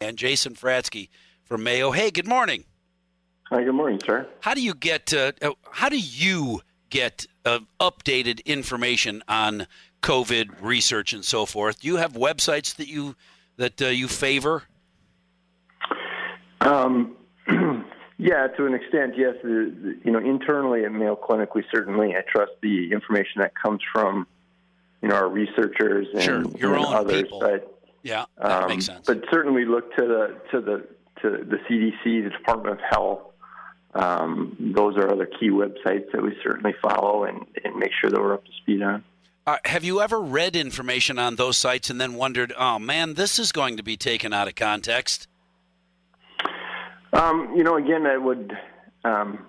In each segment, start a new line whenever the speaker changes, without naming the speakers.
and Jason Fratzke from Mayo. Hey, good morning.
Hi, good morning, sir.
How do you get uh, uh how do you get uh, updated information on COVID research and so forth? Do you have websites that you that uh, you favor?
Um, yeah, to an extent, yes. The, the, you know, internally at Mayo Clinic, we certainly I trust the information that comes from you know our researchers and,
sure, your
and
own
others.
people.
But
yeah, that
um,
makes sense.
But certainly, look to the to the to the CDC, the Department of Health. Um, those are other key websites that we certainly follow and, and make sure that we're up to speed on.
Uh, have you ever read information on those sites and then wondered, oh man, this is going to be taken out of context?
Um, you know, again, I would, um,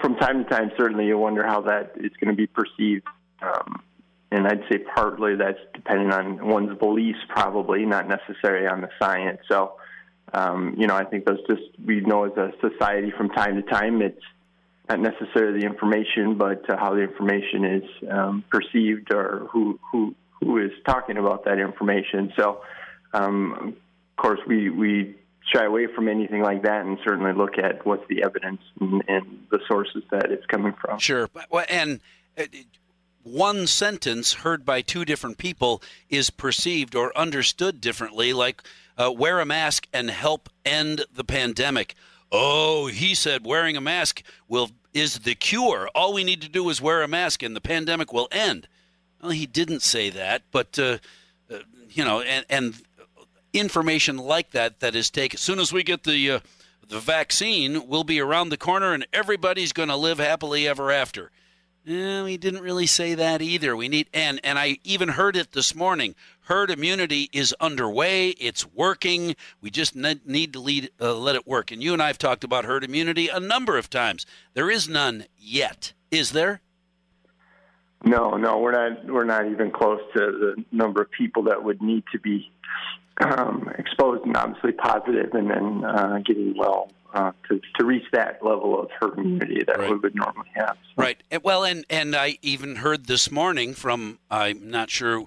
from time to time, certainly you wonder how that is going to be perceived. Um, and I'd say partly that's depending on one's beliefs, probably not necessarily on the science. So, um, you know, I think those just we know as a society from time to time it's not necessarily the information, but uh, how the information is um, perceived or who who who is talking about that information. So, um, of course, we we shy away from anything like that, and certainly look at what's the evidence and, and the sources that it's coming from.
Sure, and. One sentence heard by two different people is perceived or understood differently, like uh, wear a mask and help end the pandemic. Oh, he said wearing a mask will is the cure. All we need to do is wear a mask and the pandemic will end. Well, he didn't say that, but uh, uh, you know, and, and information like that that is taken as soon as we get the uh, the vaccine, we'll be around the corner and everybody's going to live happily ever after. Eh, we didn't really say that either. We need and and I even heard it this morning. Herd immunity is underway. It's working. We just need to lead, uh, let it work. And you and I have talked about herd immunity a number of times. There is none yet. Is there?
No, no, we're not. We're not even close to the number of people that would need to be um, exposed and obviously positive, and then uh, getting well uh, to, to reach that level of herd immunity that right. we would normally have. So.
Right. Well, and and I even heard this morning from I'm not sure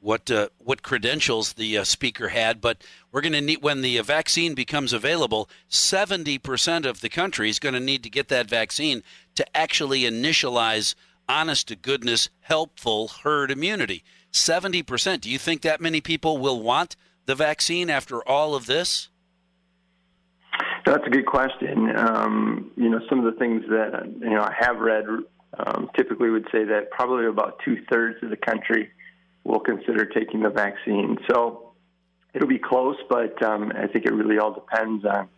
what uh, what credentials the uh, speaker had, but we're going to need when the vaccine becomes available. Seventy percent of the country is going to need to get that vaccine to actually initialize honest to goodness, helpful herd immunity. Seventy percent. Do you think that many people will want the vaccine after all of this?
That's a good question. Um, you know, some of the things that you know I have read um, typically would say that probably about two thirds of the country will consider taking the vaccine. So it'll be close, but um, I think it really all depends on,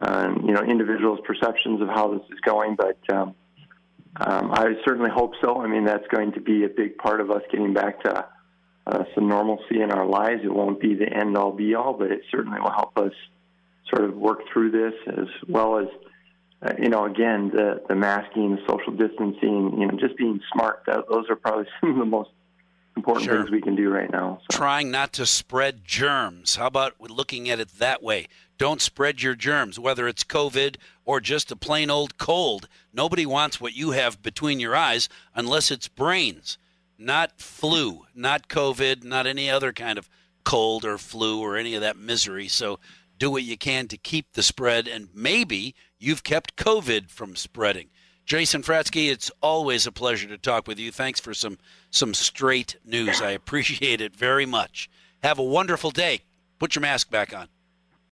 on you know individuals' perceptions of how this is going. But um, um, I certainly hope so. I mean, that's going to be a big part of us getting back to uh, some normalcy in our lives. It won't be the end all be all, but it certainly will help us sort of work through this as well as. Uh, you know, again, the the masking, the social distancing, you know, just being smart. That, those are probably some of the most important sure. things we can do right now.
So. Trying not to spread germs. How about looking at it that way? Don't spread your germs, whether it's COVID or just a plain old cold. Nobody wants what you have between your eyes unless it's brains, not flu, not COVID, not any other kind of cold or flu or any of that misery. So do what you can to keep the spread, and maybe you've kept COVID from spreading. Jason Fratzke, it's always a pleasure to talk with you. Thanks for some some straight news. I appreciate it very much. Have a wonderful day. Put your mask back on.